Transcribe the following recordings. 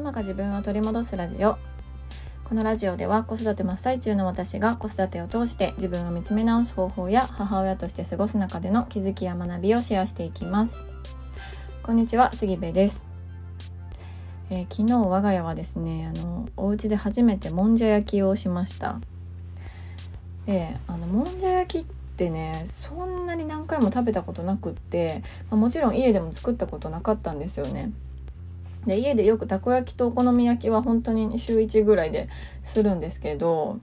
ママが自分を取り戻すラジオ。このラジオでは子育て真っ最中の私が子育てを通して自分を見つめ直す方法や母親として過ごす中での気づきや学びをシェアしていきます。こんにちは杉部です。えー、昨日我が家はですねあのお家で初めてもんじゃ焼きをしました。であのもんじゃ焼きってねそんなに何回も食べたことなくって、まあ、もちろん家でも作ったことなかったんですよね。で家でよくたこ焼きとお好み焼きは本当に週1ぐらいでするんですけど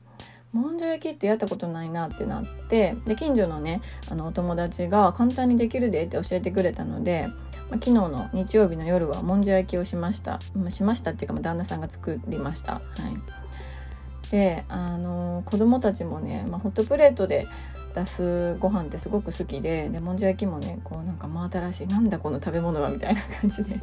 もんじゃ焼きってやったことないなってなってで近所のねあのお友達が簡単にできるでって教えてくれたのでまあ、昨日の日曜日の夜はもんじゃ焼きをしました、まあ、しましたっていうか、旦那さんが作りました。はい、であの子供たちもね、まあ、ホットプレートで出すご飯ってすごく好きででもんじゃ焼きもねこうなんか真新しいなんだこの食べ物はみたいな感じで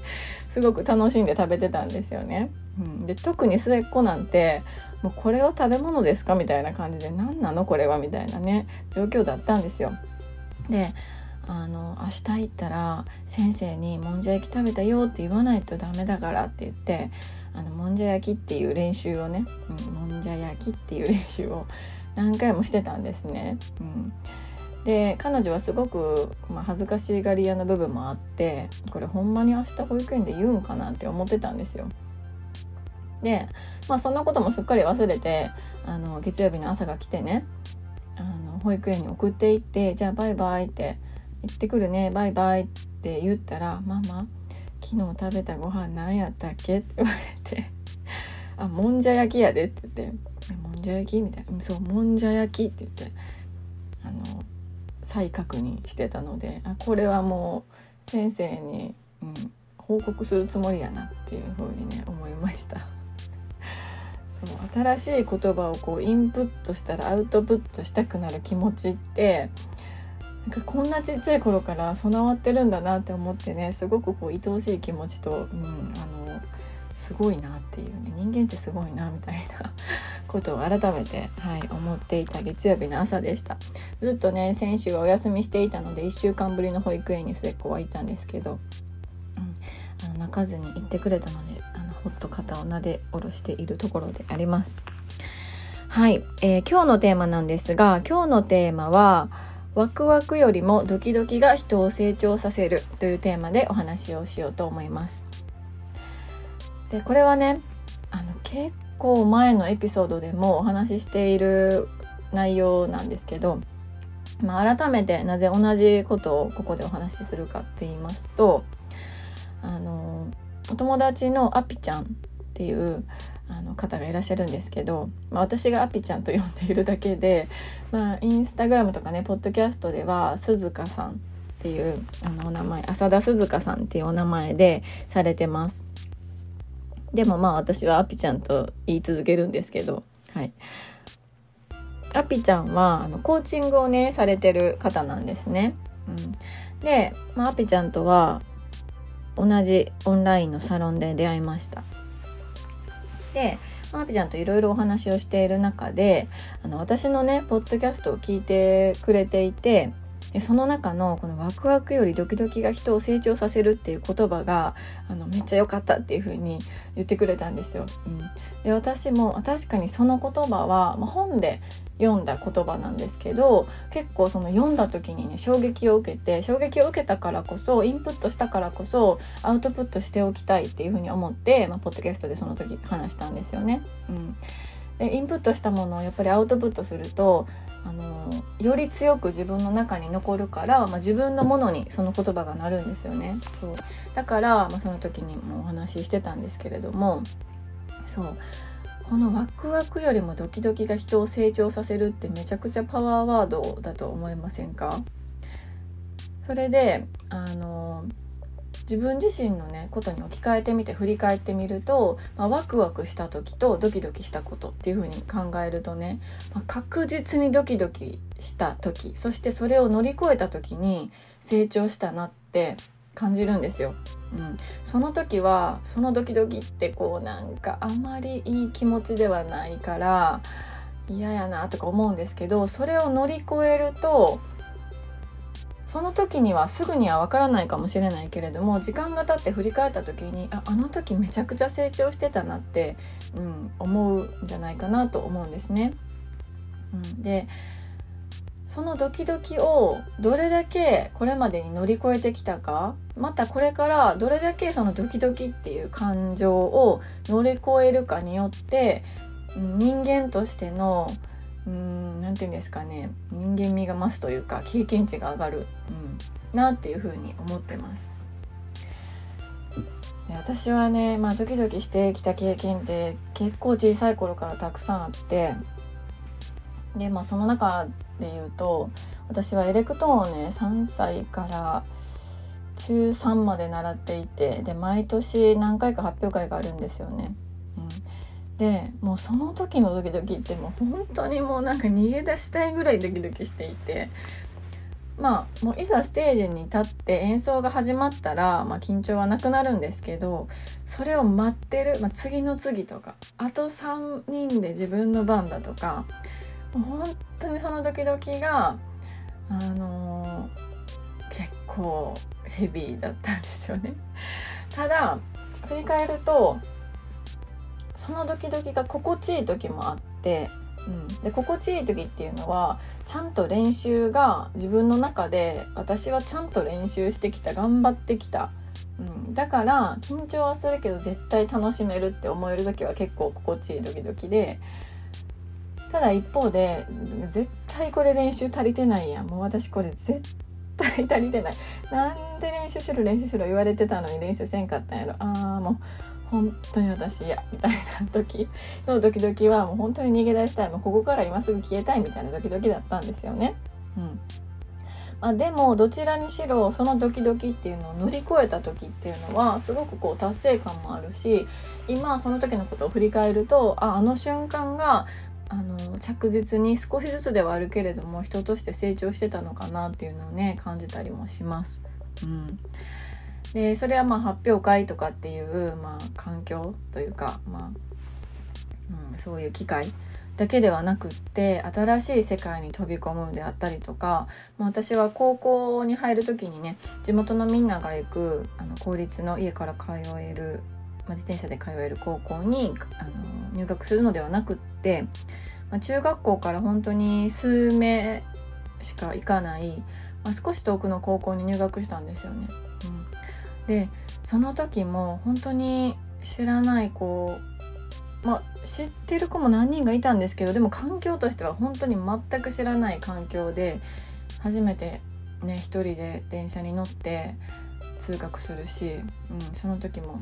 すごく楽しんで食べてたんですよね。うん、で特に末っ子なんてもうこれは食べ物ですかみたいな感じで何なのこれはみたいなね状況だったんですよ。であの明日行ったら先生にもんじゃ焼き食べたよって言わないとダメだからって言ってあのもんじゃ焼きっていう練習をね、うん、もんじゃ焼きっていう練習を何回もしてたんですね。うん、で彼女はすごく、まあ、恥ずかしがり屋の部分もあってこれほんまに明日保育園で言うんかなって思ってたんですよ。でまあそんなこともすっかり忘れてあの月曜日の朝が来てねあの保育園に送っていってじゃあバイバイって行ってくるねバイバイって言ったら「ママ昨日食べたご飯何やったっけ?」って言われて「あもんじゃ焼きやで」って言って「じゃ焼き?」みたいな「そうもんじゃ焼き」って言ってあの再確認してたのであこれはもう先生に、うん、報告するつもりやなっていうふうにね思いました。そう新しい言葉をこうインプットしたらアウトプットしたくなる気持ちってなんかこんなちっちゃい頃から備わってるんだなって思ってねすごくこう愛おしい気持ちと、うん、あのすごいなっていうね人間ってすごいなみたいな ことを改めて、はい、思っていた月曜日の朝でしたずっとね先週はお休みしていたので1週間ぶりの保育園に末っ子はいたんですけど、うん、あの泣かずに行ってくれたのであのほっと肩を撫で下ろしているところでありますはい、えー、今日のテーマなんですが今日のテーマはワクワクよりもドキドキが人を成長させるというテーマでお話をしようと思います。でこれはねあの結構前のエピソードでもお話ししている内容なんですけど、まあ、改めてなぜ同じことをここでお話しするかって言いますとあのお友達のアピちゃんっていうあの方がいらっしゃるんですけど、まあ、私がアピちゃんと呼んでいるだけで、まあ、インスタグラムとかねポッドキャストでは鈴鹿さんっていうあのお名前浅田鈴鹿さんっていうお名前でされてます。でもまあ私はアピちゃんと言い続けるんですけど、はい。アピちゃんはあのコーチングをねされてる方なんですね。うん、で、まあ、アピちゃんとは同じオンラインのサロンで出会いました。でマーピちゃんといろいろお話をしている中であの私のねポッドキャストを聞いてくれていてでその中のこのワクワクよりドキドキが人を成長させるっていう言葉があのめっちゃ良かったっていう風に言ってくれたんですよ。うん、で私も確かにその言葉は、まあ、本で読んだ言葉なんですけど結構その読んだ時にね衝撃を受けて衝撃を受けたからこそインプットしたからこそアウトプットしておきたいっていうふうに思って、まあ、ポッドキャストでその時話したんですよね。うん、でインプットしたものをやっぱりアウトプットするとあのより強く自分の中に残るから、まあ、自分のものにその言葉がなるんですよね。そう。だから、まあ、その時にもお話ししてたんですけれどもそう。このワクワクよりもドキドキが人を成長させるってめちゃくちゃパワーワードだと思いませんか？それであの自分自身のねことに置き換えてみて振り返ってみると、まあ、ワクワクした時とドキドキしたことっていう風に考えるとね、まあ、確実にドキドキした時そしてそれを乗り越えた時に成長したなって感じるんですよ。うん、その時はそのドキドキってこうなんかあまりいい気持ちではないから嫌やなとか思うんですけどそれを乗り越えるとその時にはすぐには分からないかもしれないけれども時間が経って振り返った時にああの時めちゃくちゃ成長してたなって、うん、思うんじゃないかなと思うんですね。うん、でそのドキドキをどれだけこれまでに乗り越えてきたかまたこれからどれだけそのドキドキっていう感情を乗り越えるかによって人間としてのうん何て言うんですかね人間味が増すというか経験値が上がる、うん、なっていうふうに思ってます。で私はね、まあ、ドキドキしてきた経験って結構小さい頃からたくさんあってで、まあ、その中で言うと私はエレクトーンをね3歳から中3まで習っていてで毎年何回か発表会があるんですよね。でもうその時のドキドキってもう本当にもうなんか逃げ出したいぐらいドキドキしていてまあもういざステージに立って演奏が始まったら、まあ、緊張はなくなるんですけどそれを待ってる、まあ、次の次とかあと3人で自分の番だとかもう本当にそのドキドキがあのー、結構ヘビーだったんですよね。ただ振り返るとそのドキドキが心地いい時もあって、うん、で心地いい時っていうのはちゃんと練習が自分の中で私はちゃんと練習してきた頑張ってきた、うん、だから緊張はするけど絶対楽しめるって思える時は結構心地いいドキドキでただ一方で絶対これ練習足りてないやん。もう私これ絶対足りてない。なんで練習しろ練習しろ言われてたのに練習せんかったんやろ。あーもう本当に私嫌みたいな時のドキドキはもう本当に逃げ出したい。もうここから今すぐ消えたいみたいなドキドキだったんですよね。うん。まあ、でもどちらにしろそのドキドキっていうのを乗り越えた時っていうのはすごくこう達成感もあるし今その時のことを振り返るとああの瞬間があの着実に少しずつではあるけれども人として成長してたのかなっていうのをね感じたりもします。うんでそれはまあ発表会とかっていう、まあ、環境というか、まあうん、そういう機会だけではなくって新しい世界に飛び込むであったりとか、まあ、私は高校に入る時にね地元のみんなが行くあの公立の家から通える、まあ、自転車で通える高校にあの入学するのではなくって、まあ、中学校から本当に数名しか行かない、まあ、少し遠くの高校に入学したんですよね。うんでその時も本当に知らない子まあ知ってる子も何人がいたんですけどでも環境としては本当に全く知らない環境で初めてね一人で電車に乗って通学するし、うん、その時も、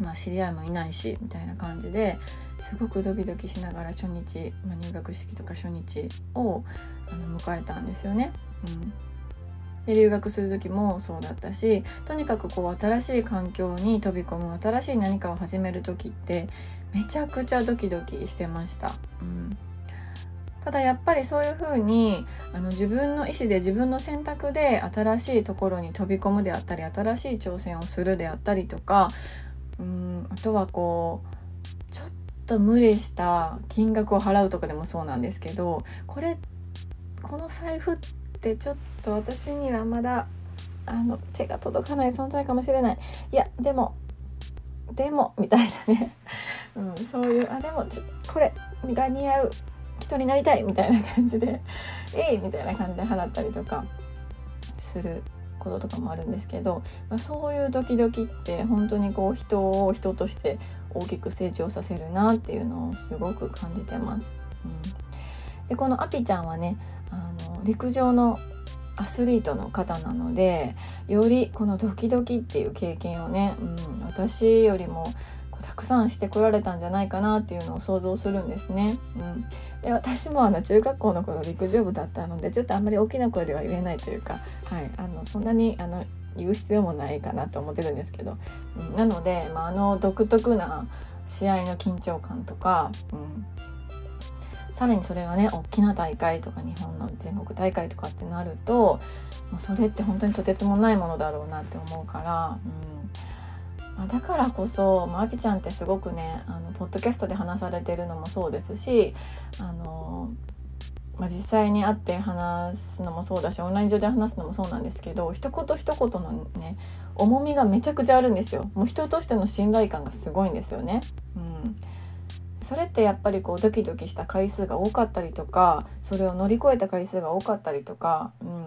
まあ、知り合いもいないしみたいな感じですごくドキドキしながら初日、まあ、入学式とか初日をあの迎えたんですよね。うんで留学する時もそうだったしとにかくこう新しい環境に飛び込む新しい何かを始める時ってめちゃくちゃドキドキしてました。うんただやっぱりそういう風にあの自分の意思で自分の選択で新しいところに飛び込むであったり新しい挑戦をするであったりとかうんあとはこうちょっと無理した金額を払うとかでもそうなんですけどこれこの財布ってちょっと私にはまだあの手が届かない存在かもしれない。いやでもでもみたいなね、うん、そういうあでもちこれが似合う人になりたいみたいな感じでえいみたいな感じで払ったりとかする。こととかもあるんですけど、まあ、そういうドキドキって本当にこう人を人として大きく成長させるなっていうのをすごく感じてます。うん、でこのアピちゃんはねあの陸上のアスリートの方なのでよりこのドキドキっていう経験をね、うん、私よりもくさんしてこられたんじゃないかなっていうのを想像するんですね。うん、で私もあの中学校の頃陸上部だったのでちょっとあんまり大きな声では言えないというか、はい、あのそんなにあの言う必要もないかなと思ってるんですけど、うん、なので、まあ、あの独特な試合の緊張感とか、うん、さらにそれがね大きな大会とか日本の全国大会とかってなるともうそれって本当にとてつもないものだろうなって思うから、うん。まあ、だからこそ、まあ、アピちゃんってすごくねあのポッドキャストで話されてるのもそうですしあのまあ、実際に会って話すのもそうだしオンライン上で話すのもそうなんですけど一言一言のね重みがめちゃくちゃあるんですよ。もう人としての信頼感がすごいんですよね。うん。それってやっぱりこうドキドキした回数が多かったりとかそれを乗り越えた回数が多かったりとか、うん、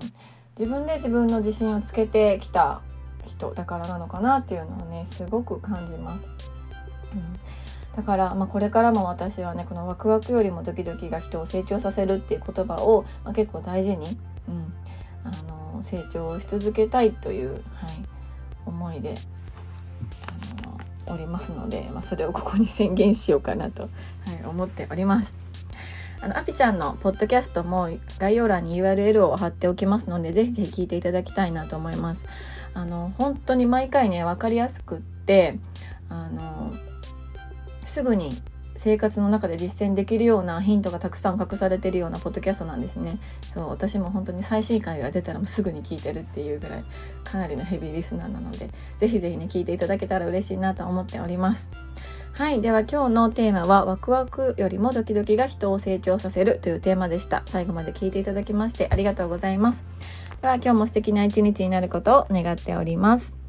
自分で自分の自信をつけてきた人だからなのかなっていうのをねすごく感じます。うんだから、まあ、これからも私はねこのワクワクよりもドキドキが人を成長させるっていう言葉を、まあ、結構大事に、うん、あの成長し続けたいという、はい、思いであのおりますので、まあ、それをここに宣言しようかなと、はい、思っております。あのアピちゃんのポッドキャストも概要欄に URL を貼っておきますのでぜひぜひ聞いていただきたいなと思います。あの本当に毎回ね分かりやすくってあのすぐに生活の中で実践できるようなヒントがたくさん隠されているようなポッドキャストなんですねそう私も本当に最新回が出たらもうすぐに聞いてるっていうぐらいかなりのヘビーリスナーなのでぜひぜひね聞いていただけたら嬉しいなと思っておりますはいでは今日のテーマはワクワクよりもドキドキが人を成長させるというテーマでした。最後まで聞いていただきましてありがとうございます。では今日も素敵な一日になることを願っております。